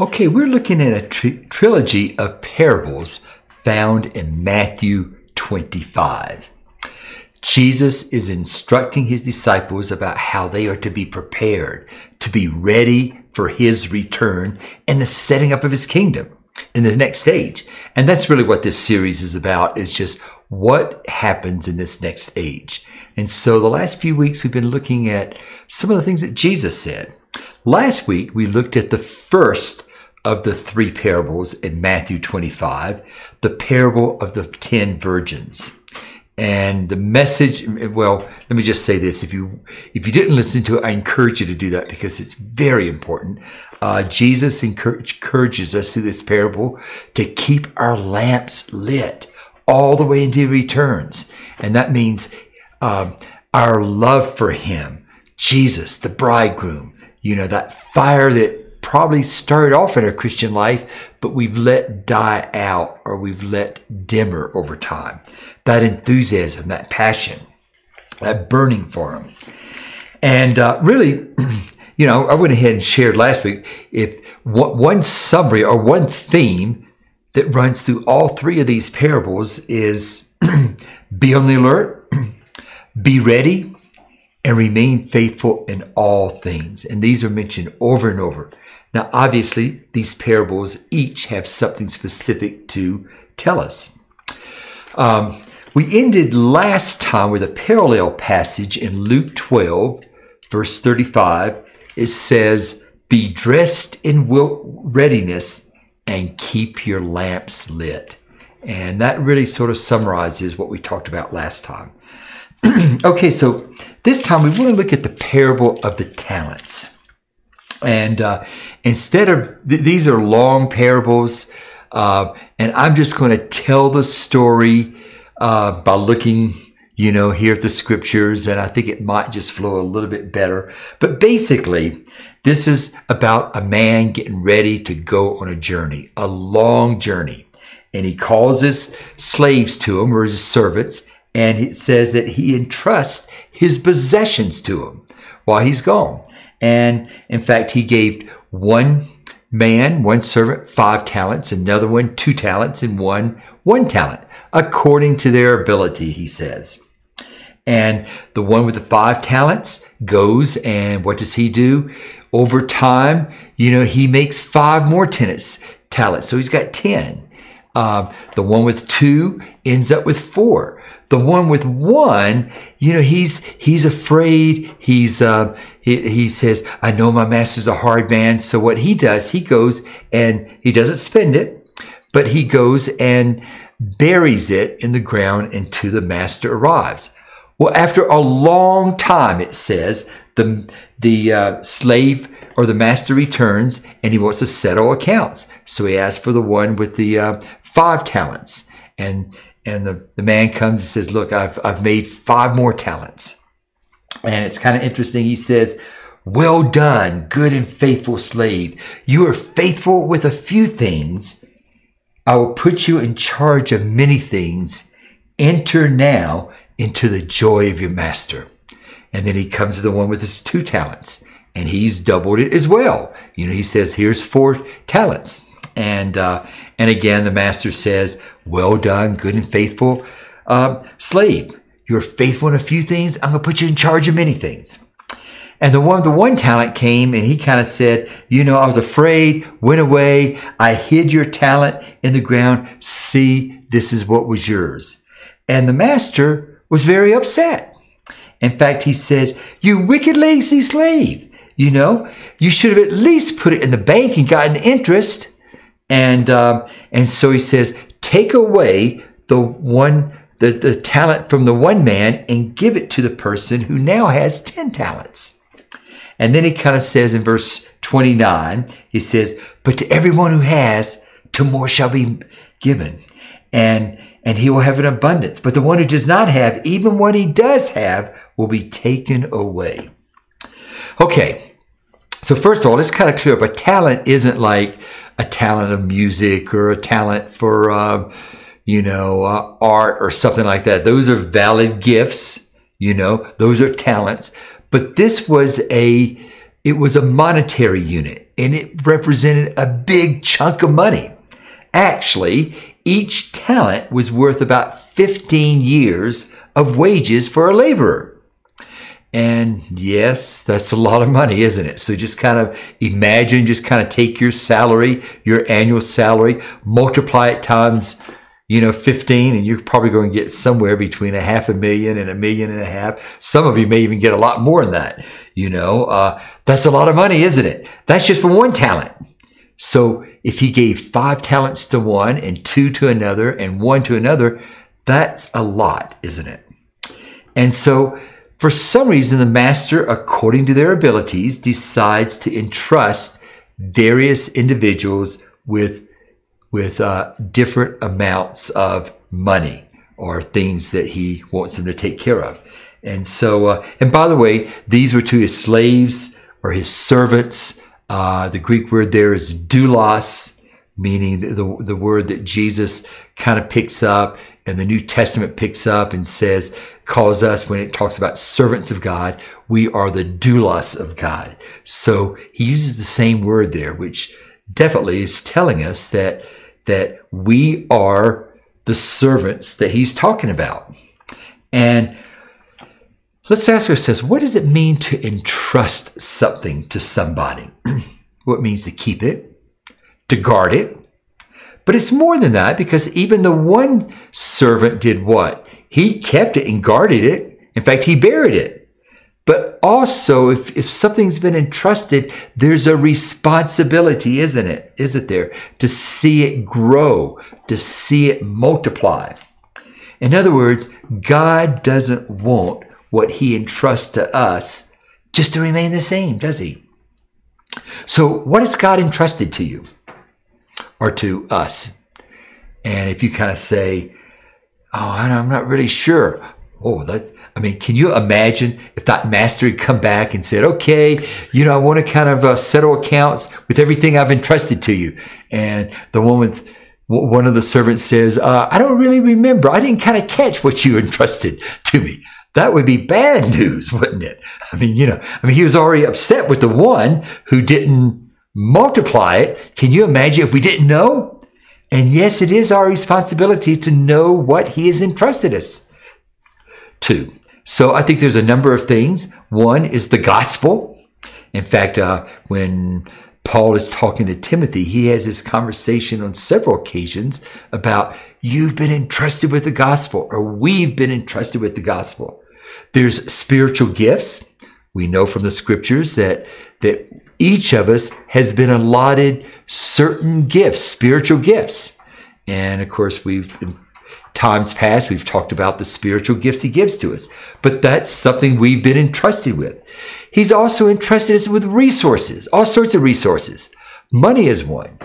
Okay, we're looking at a tri- trilogy of parables found in Matthew 25. Jesus is instructing his disciples about how they are to be prepared, to be ready for his return and the setting up of his kingdom in the next stage. And that's really what this series is about, is just what happens in this next age. And so the last few weeks we've been looking at some of the things that Jesus said. Last week we looked at the first of the three parables in Matthew 25, the parable of the ten virgins. And the message, well, let me just say this. If you, if you didn't listen to it, I encourage you to do that because it's very important. Uh, Jesus encourages us through this parable to keep our lamps lit all the way until he returns. And that means, um, our love for him, Jesus, the bridegroom, you know, that fire that probably started off in our Christian life, but we've let die out or we've let dimmer over time. That enthusiasm, that passion, that burning for Him. And uh, really, you know, I went ahead and shared last week if one summary or one theme that runs through all three of these parables is be on the alert, be ready, and remain faithful in all things. And these are mentioned over and over. Now, obviously, these parables each have something specific to tell us. Um, we ended last time with a parallel passage in Luke 12, verse 35. It says, Be dressed in readiness and keep your lamps lit. And that really sort of summarizes what we talked about last time. okay, so this time we want to look at the parable of the talents. And uh, instead of th- these are long parables, uh, and I'm just going to tell the story uh, by looking, you know, here at the scriptures, and I think it might just flow a little bit better. But basically, this is about a man getting ready to go on a journey, a long journey, and he calls his slaves to him or his servants, and it says that he entrusts his possessions to him while he's gone. And in fact, he gave one man, one servant, five talents, another one, two talents, and one, one talent, according to their ability, he says. And the one with the five talents goes and what does he do? Over time, you know, he makes five more tenants, talents. So he's got 10. Uh, the one with two ends up with four. The one with one, you know, he's, he's afraid. He's, uh, he, he says, I know my master's a hard man. So what he does, he goes and he doesn't spend it, but he goes and buries it in the ground until the master arrives. Well, after a long time, it says the, the uh, slave or the master returns and he wants to settle accounts. So he asks for the one with the uh, five talents. And and the, the man comes and says, Look, I've, I've made five more talents. And it's kind of interesting. He says, Well done, good and faithful slave. You are faithful with a few things. I will put you in charge of many things. Enter now into the joy of your master. And then he comes to the one with his two talents and he's doubled it as well. You know, he says, here's four talents. And, uh, and again, the master says, well done, good and faithful uh, slave. You're faithful in a few things. I'm going to put you in charge of many things. And the one, the one talent came and he kind of said, you know, I was afraid, went away. I hid your talent in the ground. See, this is what was yours. And the master was very upset. In fact, he says, you wicked lazy slave. You know, you should have at least put it in the bank and gotten interest. And, um, and so he says, take away the one, the, the talent from the one man and give it to the person who now has 10 talents. And then he kind of says in verse 29, he says, but to everyone who has, to more shall be given. And, and he will have an abundance. But the one who does not have, even what he does have, will be taken away. Okay. So first of all, it's kind of clear, but talent isn't like a talent of music or a talent for, uh, you know, uh, art or something like that. Those are valid gifts, you know, those are talents. But this was a, it was a monetary unit and it represented a big chunk of money. Actually, each talent was worth about 15 years of wages for a laborer. And yes, that's a lot of money, isn't it? So just kind of imagine, just kind of take your salary, your annual salary, multiply it times, you know, 15, and you're probably going to get somewhere between a half a million and a million and a half. Some of you may even get a lot more than that. You know, uh, that's a lot of money, isn't it? That's just for one talent. So if he gave five talents to one and two to another and one to another, that's a lot, isn't it? And so for some reason, the master, according to their abilities, decides to entrust various individuals with, with uh, different amounts of money or things that he wants them to take care of. And so, uh, and by the way, these were to his slaves or his servants. Uh, the Greek word there is doulos, meaning the, the word that Jesus kind of picks up and the New Testament picks up and says, calls us when it talks about servants of God, we are the doulos of God. So he uses the same word there, which definitely is telling us that, that we are the servants that he's talking about. And let's ask ourselves, what does it mean to entrust something to somebody? what means to keep it, to guard it, but it's more than that because even the one servant did what? He kept it and guarded it. In fact, he buried it. But also, if, if something's been entrusted, there's a responsibility, isn't it? Isn't there? To see it grow, to see it multiply. In other words, God doesn't want what he entrusts to us just to remain the same, does he? So, what has God entrusted to you? Or to us. And if you kind of say, Oh, I'm not really sure. Oh, that, I mean, can you imagine if that master had come back and said, okay, you know, I want to kind of uh, settle accounts with everything I've entrusted to you. And the with, one of the servants says, uh, I don't really remember. I didn't kind of catch what you entrusted to me. That would be bad news, wouldn't it? I mean, you know, I mean, he was already upset with the one who didn't multiply it. Can you imagine if we didn't know? And yes, it is our responsibility to know what He has entrusted us to. So I think there's a number of things. One is the gospel. In fact, uh, when Paul is talking to Timothy, he has this conversation on several occasions about you've been entrusted with the gospel or we've been entrusted with the gospel. There's spiritual gifts. We know from the scriptures that, that each of us has been allotted certain gifts, spiritual gifts. And of course, we've in times past, we've talked about the spiritual gifts he gives to us, but that's something we've been entrusted with. He's also entrusted us with resources, all sorts of resources. Money is one.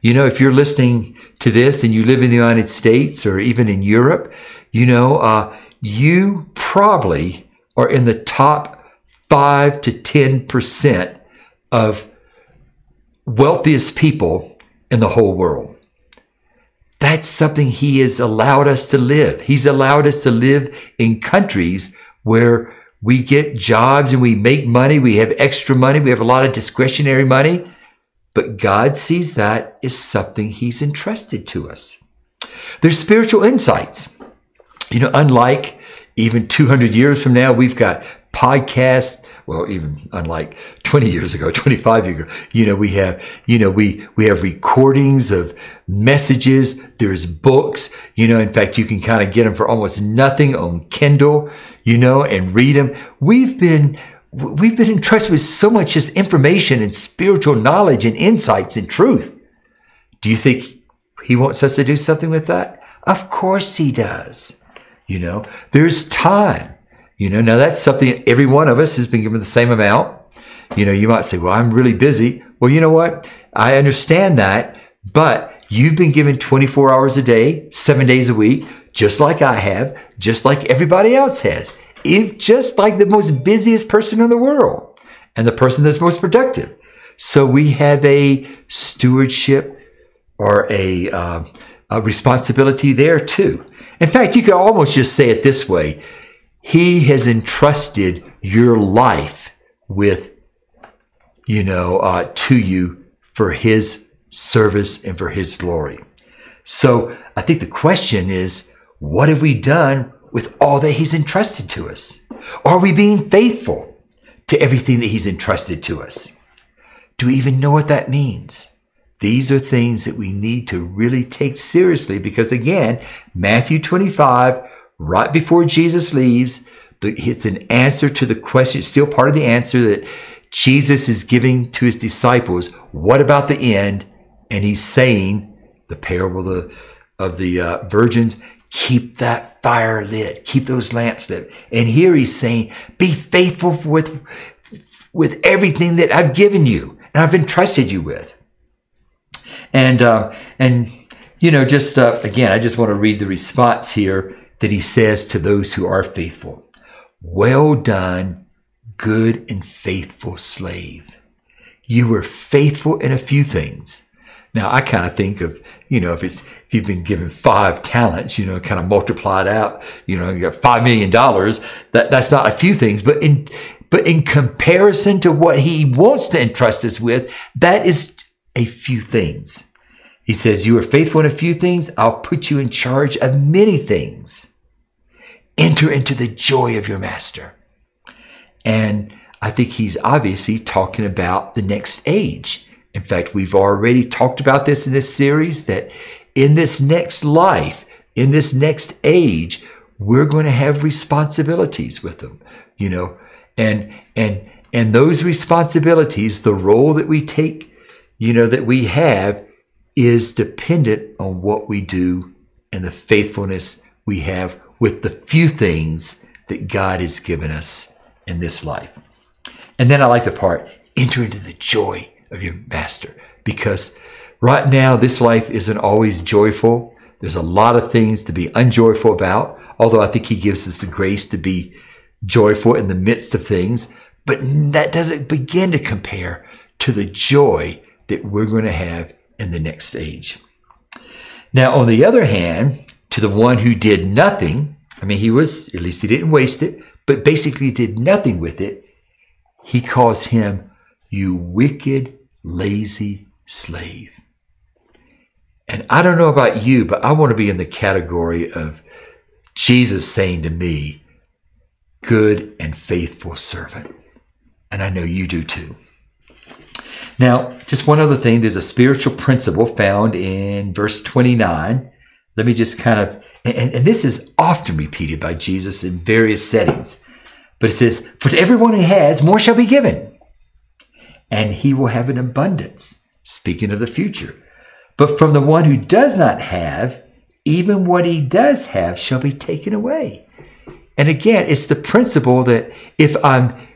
You know, if you're listening to this and you live in the United States or even in Europe, you know, uh, you probably are in the top five to 10% of wealthiest people in the whole world. That's something he has allowed us to live. He's allowed us to live in countries where we get jobs and we make money. We have extra money. We have a lot of discretionary money. But God sees that as something he's entrusted to us. There's spiritual insights. You know, unlike even 200 years from now, we've got podcasts, well, even unlike 20 years ago, 25 years ago, you know, we have, you know, we, we have recordings of messages. There's books, you know, in fact, you can kind of get them for almost nothing on Kindle, you know, and read them. We've been, we've been entrusted with so much just information and spiritual knowledge and insights and truth. Do you think he wants us to do something with that? Of course he does. You know, there's time. You know, now that's something every one of us has been given the same amount. You know, you might say, well, I'm really busy. Well, you know what? I understand that, but you've been given 24 hours a day, seven days a week, just like I have, just like everybody else has. If just like the most busiest person in the world and the person that's most productive. So we have a stewardship or a, um, a responsibility there too. In fact, you could almost just say it this way. He has entrusted your life with you know, uh, to you for his service and for his glory. So I think the question is, what have we done with all that he's entrusted to us? Are we being faithful to everything that he's entrusted to us? Do we even know what that means? These are things that we need to really take seriously because again, Matthew 25, right before Jesus leaves, it's an answer to the question, still part of the answer that Jesus is giving to his disciples. What about the end? And he's saying the parable of the, of the uh, virgins, keep that fire lit, keep those lamps lit. And here he's saying, be faithful with, with everything that I've given you and I've entrusted you with. And, uh, and, you know, just, uh, again, I just want to read the response here that he says to those who are faithful. Well done, good and faithful slave. You were faithful in a few things. Now I kind of think of, you know, if it's, if you've been given five talents, you know, kind of multiplied out, you know, you got five million dollars, that, that's not a few things, but in, but in comparison to what he wants to entrust us with, that is a few things. He says, You are faithful in a few things, I'll put you in charge of many things. Enter into the joy of your master. And I think he's obviously talking about the next age. In fact, we've already talked about this in this series that in this next life, in this next age, we're going to have responsibilities with them, you know, and, and, and those responsibilities, the role that we take you know, that we have is dependent on what we do and the faithfulness we have with the few things that God has given us in this life. And then I like the part, enter into the joy of your master because right now this life isn't always joyful. There's a lot of things to be unjoyful about, although I think he gives us the grace to be joyful in the midst of things, but that doesn't begin to compare to the joy that we're going to have in the next stage. Now, on the other hand, to the one who did nothing, I mean, he was, at least he didn't waste it, but basically did nothing with it, he calls him, you wicked, lazy slave. And I don't know about you, but I want to be in the category of Jesus saying to me, good and faithful servant. And I know you do too. Now, just one other thing there's a spiritual principle found in verse 29. Let me just kind of, and, and this is often repeated by Jesus in various settings, but it says, For to everyone who has, more shall be given, and he will have an abundance, speaking of the future. But from the one who does not have, even what he does have shall be taken away. And again, it's the principle that if I'm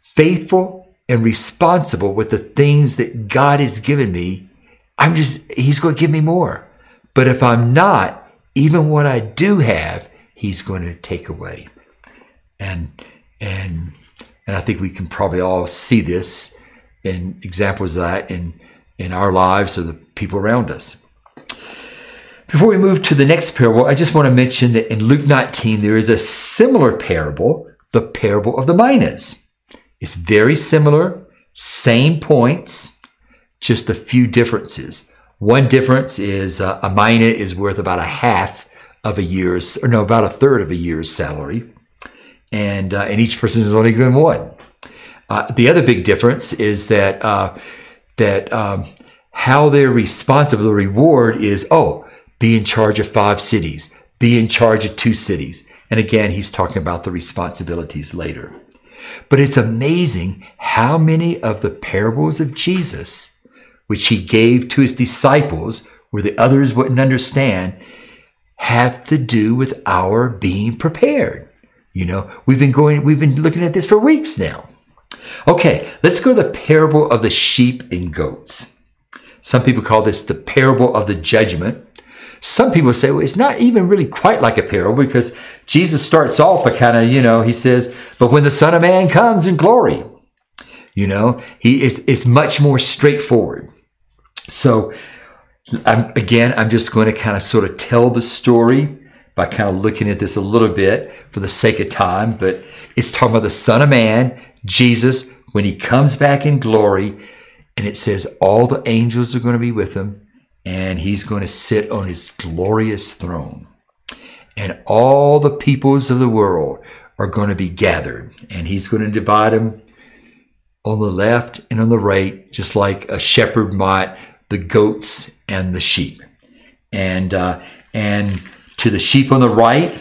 faithful and responsible with the things that God has given me, I'm just, He's going to give me more. But if I'm not, even what I do have, He's going to take away. And, and, and I think we can probably all see this in examples of that in, in our lives or the people around us. Before we move to the next parable, I just want to mention that in Luke 19, there is a similar parable, the parable of the minas. It's very similar, same points, just a few differences. One difference is uh, a mina is worth about a half of a year's, or no, about a third of a year's salary, and uh, and each person is only given one. Uh, the other big difference is that uh, that um, how they're responsible. The reward is oh, be in charge of five cities, be in charge of two cities, and again, he's talking about the responsibilities later. But it's amazing how many of the parables of Jesus, which he gave to his disciples, where the others wouldn't understand, have to do with our being prepared. You know, we've been going, we've been looking at this for weeks now. Okay, let's go to the parable of the sheep and goats. Some people call this the parable of the judgment. Some people say, well, it's not even really quite like a parable because Jesus starts off by kind of, you know, he says, but when the Son of Man comes in glory, you know, he is, is much more straightforward. So I'm, again, I'm just going to kind of sort of tell the story by kind of looking at this a little bit for the sake of time, but it's talking about the Son of Man, Jesus, when he comes back in glory, and it says all the angels are going to be with him, and he's going to sit on his glorious throne. And all the peoples of the world are going to be gathered, and he's going to divide them on the left and on the right, just like a shepherd might the goats and the sheep. And uh, and to the sheep on the right,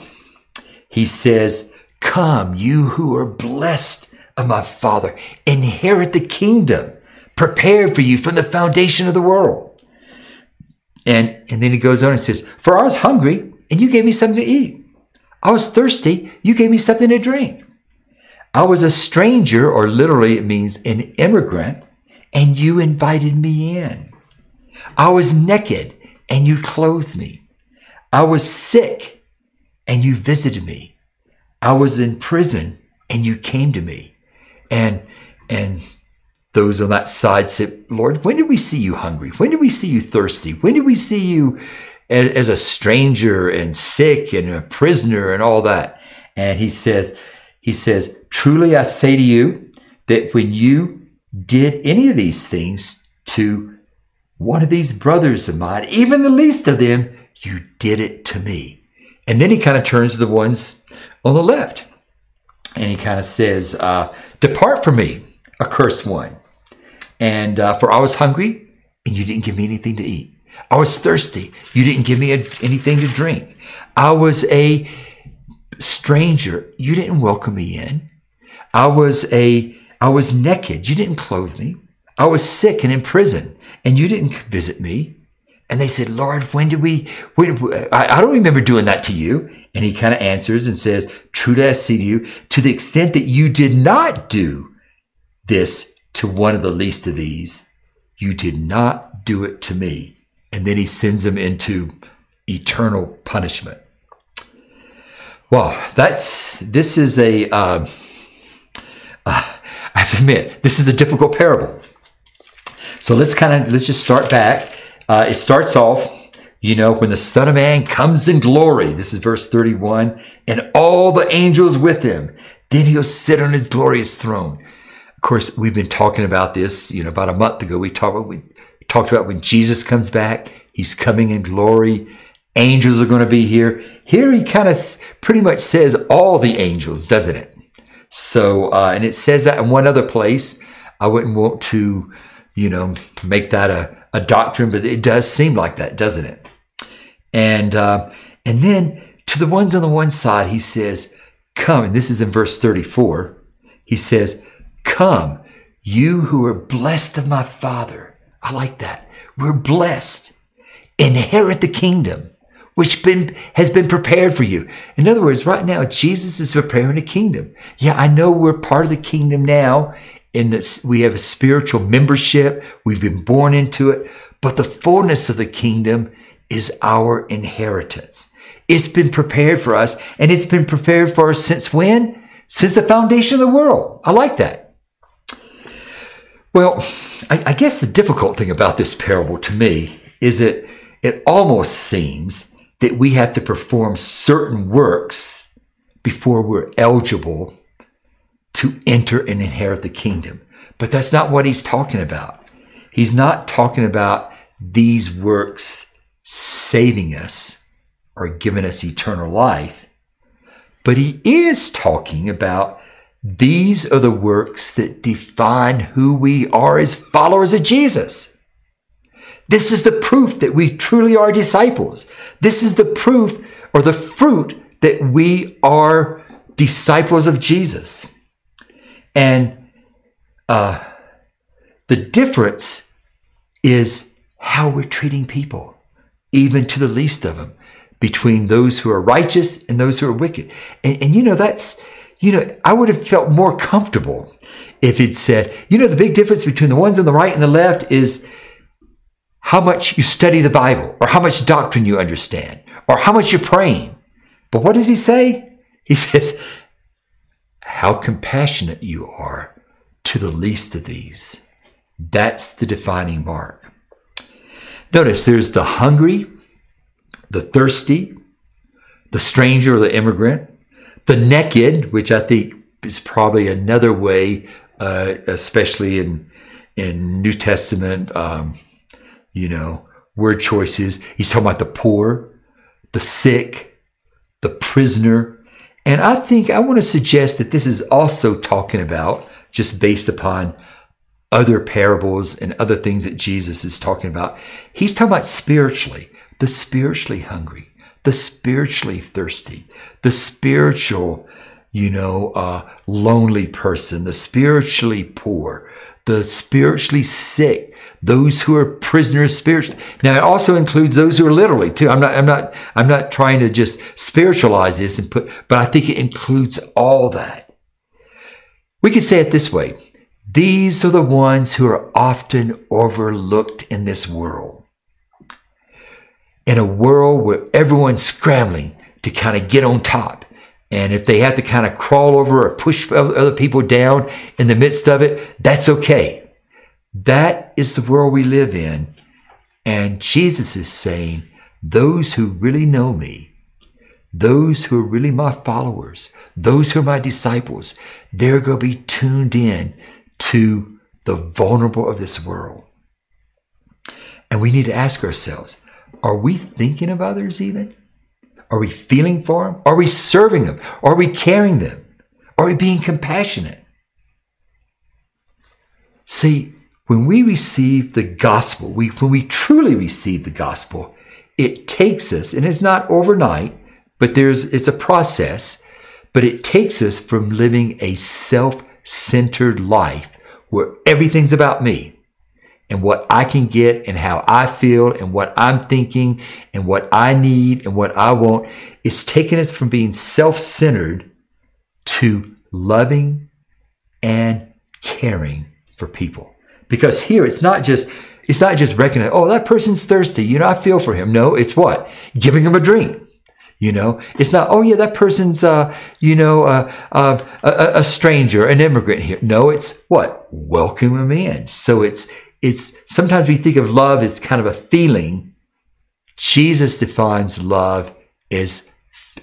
he says, "Come, you who are blessed of my Father, inherit the kingdom prepared for you from the foundation of the world." And and then he goes on and says, "For I was hungry, and you gave me something to eat. I was thirsty, you gave me something to drink." I was a stranger, or literally it means an immigrant, and you invited me in. I was naked, and you clothed me. I was sick, and you visited me. I was in prison, and you came to me. And and those on that side said, Lord, when did we see you hungry? When did we see you thirsty? When did we see you as a stranger and sick and a prisoner and all that? And he says, he says, Truly I say to you that when you did any of these things to one of these brothers of mine, even the least of them, you did it to me. And then he kind of turns to the ones on the left and he kind of says, uh, Depart from me, accursed one. And uh, for I was hungry and you didn't give me anything to eat. I was thirsty. You didn't give me a, anything to drink. I was a stranger. You didn't welcome me in. I was a, I was naked. You didn't clothe me. I was sick and in prison and you didn't visit me. And they said, Lord, when did we, when, I, I don't remember doing that to you. And he kind of answers and says, Truly I say to you, to the extent that you did not do this to one of the least of these, you did not do it to me. And then he sends them into eternal punishment. Well, that's this is a. Uh, uh, I have to admit, this is a difficult parable. So let's kind of let's just start back. Uh, it starts off, you know, when the Son of Man comes in glory. This is verse thirty-one, and all the angels with him. Then he'll sit on his glorious throne. Course, we've been talking about this. You know, about a month ago, we talked about, we talked about when Jesus comes back. He's coming in glory. Angels are going to be here. Here he kind of pretty much says all the angels, doesn't it? So, uh, and it says that in one other place. I wouldn't want to, you know, make that a, a doctrine, but it does seem like that, doesn't it? And uh, and then to the ones on the one side, he says, "Come," and this is in verse thirty-four. He says, "Come, you who are blessed of my Father." I like that. We're blessed. Inherit the kingdom which been, has been prepared for you. In other words, right now, Jesus is preparing a kingdom. Yeah, I know we're part of the kingdom now in we have a spiritual membership. We've been born into it, but the fullness of the kingdom is our inheritance. It's been prepared for us and it's been prepared for us since when? Since the foundation of the world. I like that. Well, I, I guess the difficult thing about this parable to me is that it almost seems that we have to perform certain works before we're eligible to enter and inherit the kingdom. But that's not what he's talking about. He's not talking about these works saving us or giving us eternal life. But he is talking about these are the works that define who we are as followers of Jesus. This is the proof that we truly are disciples. This is the proof or the fruit that we are disciples of Jesus. And uh, the difference is how we're treating people, even to the least of them, between those who are righteous and those who are wicked. And, and you know, that's, you know, I would have felt more comfortable if it said, you know, the big difference between the ones on the right and the left is how much you study the Bible or how much doctrine you understand or how much you're praying. But what does he say? He says, how compassionate you are to the least of these. That's the defining mark. Notice there's the hungry, the thirsty, the stranger or the immigrant, the naked, which I think is probably another way uh, especially in in New Testament, um, you know, word choices. He's talking about the poor, the sick, the prisoner. And I think I want to suggest that this is also talking about, just based upon other parables and other things that Jesus is talking about. He's talking about spiritually, the spiritually hungry, the spiritually thirsty, the spiritual, you know, uh, lonely person, the spiritually poor, the spiritually sick, those who are prisoners spiritually. Now it also includes those who are literally too. I'm not, I'm not, I'm not trying to just spiritualize this and put, but I think it includes all that. We could say it this way. These are the ones who are often overlooked in this world. In a world where everyone's scrambling to kind of get on top. And if they have to kind of crawl over or push other people down in the midst of it, that's okay. That is the world we live in. And Jesus is saying, those who really know me, those who are really my followers, those who are my disciples, they're going to be tuned in to the vulnerable of this world. And we need to ask ourselves, are we thinking of others even? Are we feeling for them? Are we serving them? Are we caring them? Are we being compassionate? See, when we receive the gospel, we, when we truly receive the gospel, it takes us, and it's not overnight, but there's, it's a process, but it takes us from living a self-centered life where everything's about me and what I can get and how I feel and what I'm thinking and what I need and what I want. It's taking us from being self-centered to loving and caring for people. Because here it's not just it's not just recognizing, oh, that person's thirsty. You know, I feel for him. No, it's what? Giving him a drink. You know, it's not, oh yeah, that person's, uh, you know, uh, uh, a, a, stranger, an immigrant here. No, it's what? Welcome him in. So it's, it's, sometimes we think of love as kind of a feeling. Jesus defines love as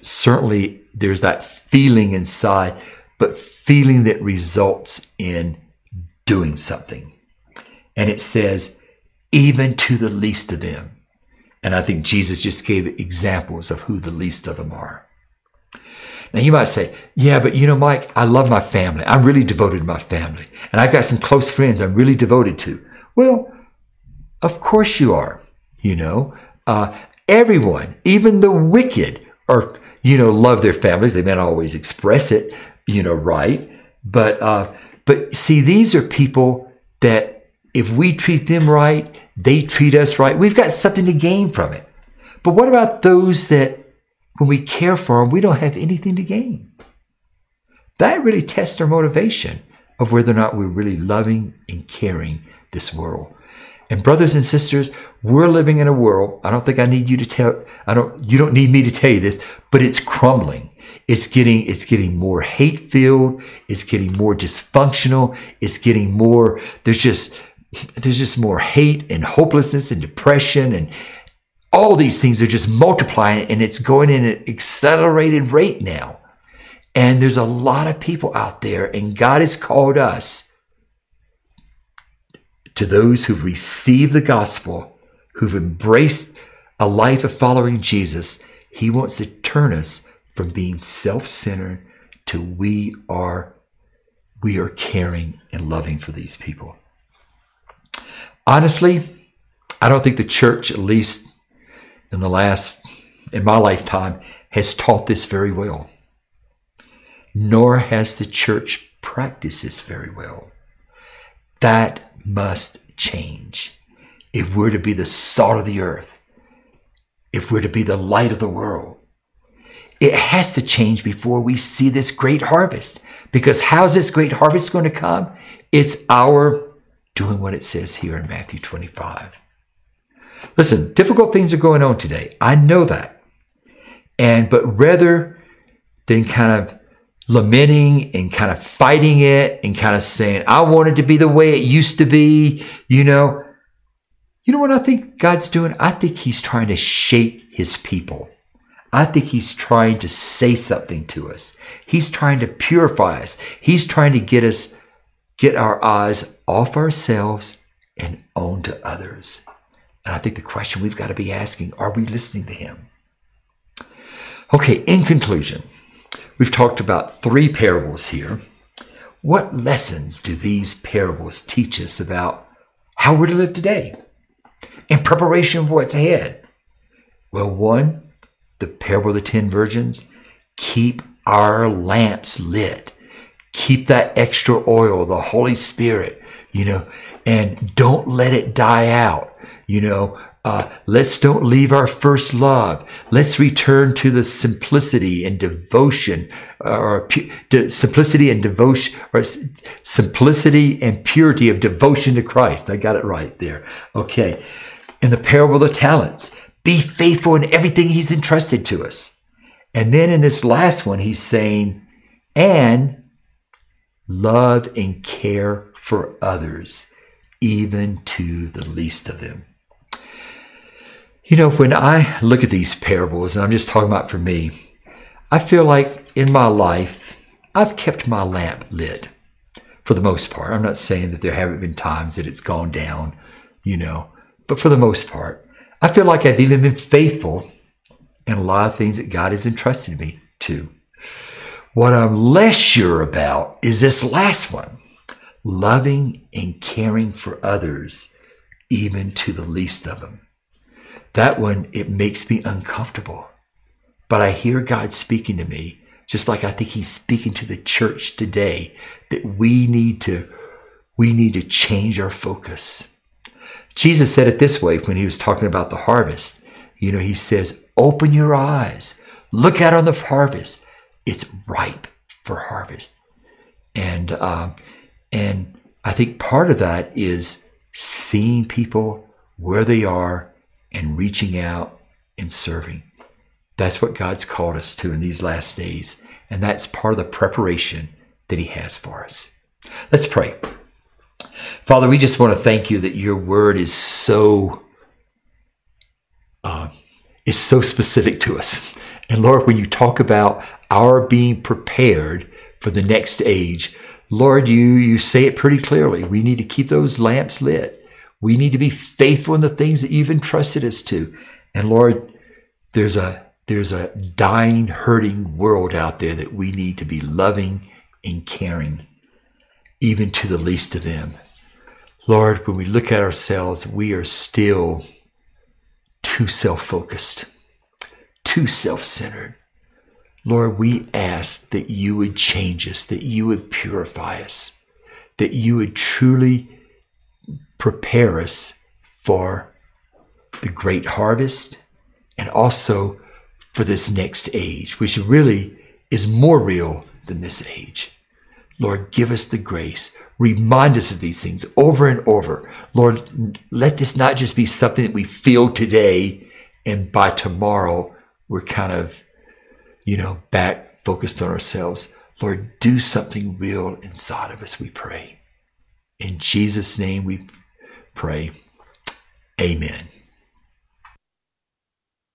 certainly there's that feeling inside, but feeling that results in doing something. And it says, even to the least of them. And I think Jesus just gave examples of who the least of them are. Now you might say, yeah, but you know, Mike, I love my family. I'm really devoted to my family. And I've got some close friends I'm really devoted to. Well, of course you are. You know, uh, everyone, even the wicked are, you know, love their families. They may not always express it, you know, right. But, uh, but see, these are people that if we treat them right, they treat us right. We've got something to gain from it. But what about those that when we care for them, we don't have anything to gain? That really tests our motivation of whether or not we're really loving and caring this world. And brothers and sisters, we're living in a world. I don't think I need you to tell, I don't, you don't need me to tell you this, but it's crumbling. It's getting, it's getting more hate filled. It's getting more dysfunctional. It's getting more, there's just, there's just more hate and hopelessness and depression and all these things are just multiplying and it's going in an accelerated rate now. And there's a lot of people out there and God has called us to those who've received the gospel, who've embraced a life of following Jesus. He wants to turn us from being self-centered to we are we are caring and loving for these people. Honestly, I don't think the church, at least in the last, in my lifetime, has taught this very well. Nor has the church practiced this very well. That must change. If we're to be the salt of the earth, if we're to be the light of the world, it has to change before we see this great harvest. Because how's this great harvest going to come? It's our doing what it says here in Matthew 25. Listen, difficult things are going on today. I know that. And, but rather than kind of lamenting and kind of fighting it and kind of saying, I want it to be the way it used to be, you know, you know what I think God's doing? I think He's trying to shake His people. I think He's trying to say something to us. He's trying to purify us. He's trying to get us get our eyes off ourselves and onto others. And I think the question we've got to be asking are we listening to Him? Okay, in conclusion, we've talked about three parables here. What lessons do these parables teach us about how we're to live today in preparation for what's ahead? Well, one, the parable of the ten virgins, keep our lamps lit. Keep that extra oil, the Holy Spirit, you know, and don't let it die out. You know, uh, let's don't leave our first love. Let's return to the simplicity and devotion, uh, or pu- simplicity and devotion, or simplicity and purity of devotion to Christ. I got it right there. Okay. In the parable of the talents, be faithful in everything He's entrusted to us. And then in this last one, He's saying, and love and care for others, even to the least of them. You know, when I look at these parables, and I'm just talking about for me, I feel like in my life, I've kept my lamp lit for the most part. I'm not saying that there haven't been times that it's gone down, you know, but for the most part, I feel like I've even been faithful in a lot of things that God has entrusted me to. What I'm less sure about is this last one loving and caring for others, even to the least of them. That one, it makes me uncomfortable. But I hear God speaking to me, just like I think He's speaking to the church today, that we need to, we need to change our focus. Jesus said it this way when He was talking about the harvest. You know, He says, open your eyes, look out on the harvest. It's ripe for harvest. And, um, and I think part of that is seeing people where they are and reaching out and serving. That's what God's called us to in these last days. And that's part of the preparation that He has for us. Let's pray. Father, we just want to thank you that your word is so uh, is so specific to us. And Lord, when you talk about our being prepared for the next age, Lord, you you say it pretty clearly. We need to keep those lamps lit. We need to be faithful in the things that you've entrusted us to. And Lord, there's a there's a dying, hurting world out there that we need to be loving and caring, even to the least of them. Lord, when we look at ourselves, we are still too self focused, too self centered. Lord, we ask that you would change us, that you would purify us, that you would truly prepare us for the great harvest and also for this next age, which really is more real than this age. Lord, give us the grace. Remind us of these things over and over. Lord, let this not just be something that we feel today and by tomorrow we're kind of, you know, back focused on ourselves. Lord, do something real inside of us, we pray. In Jesus' name we pray. Amen.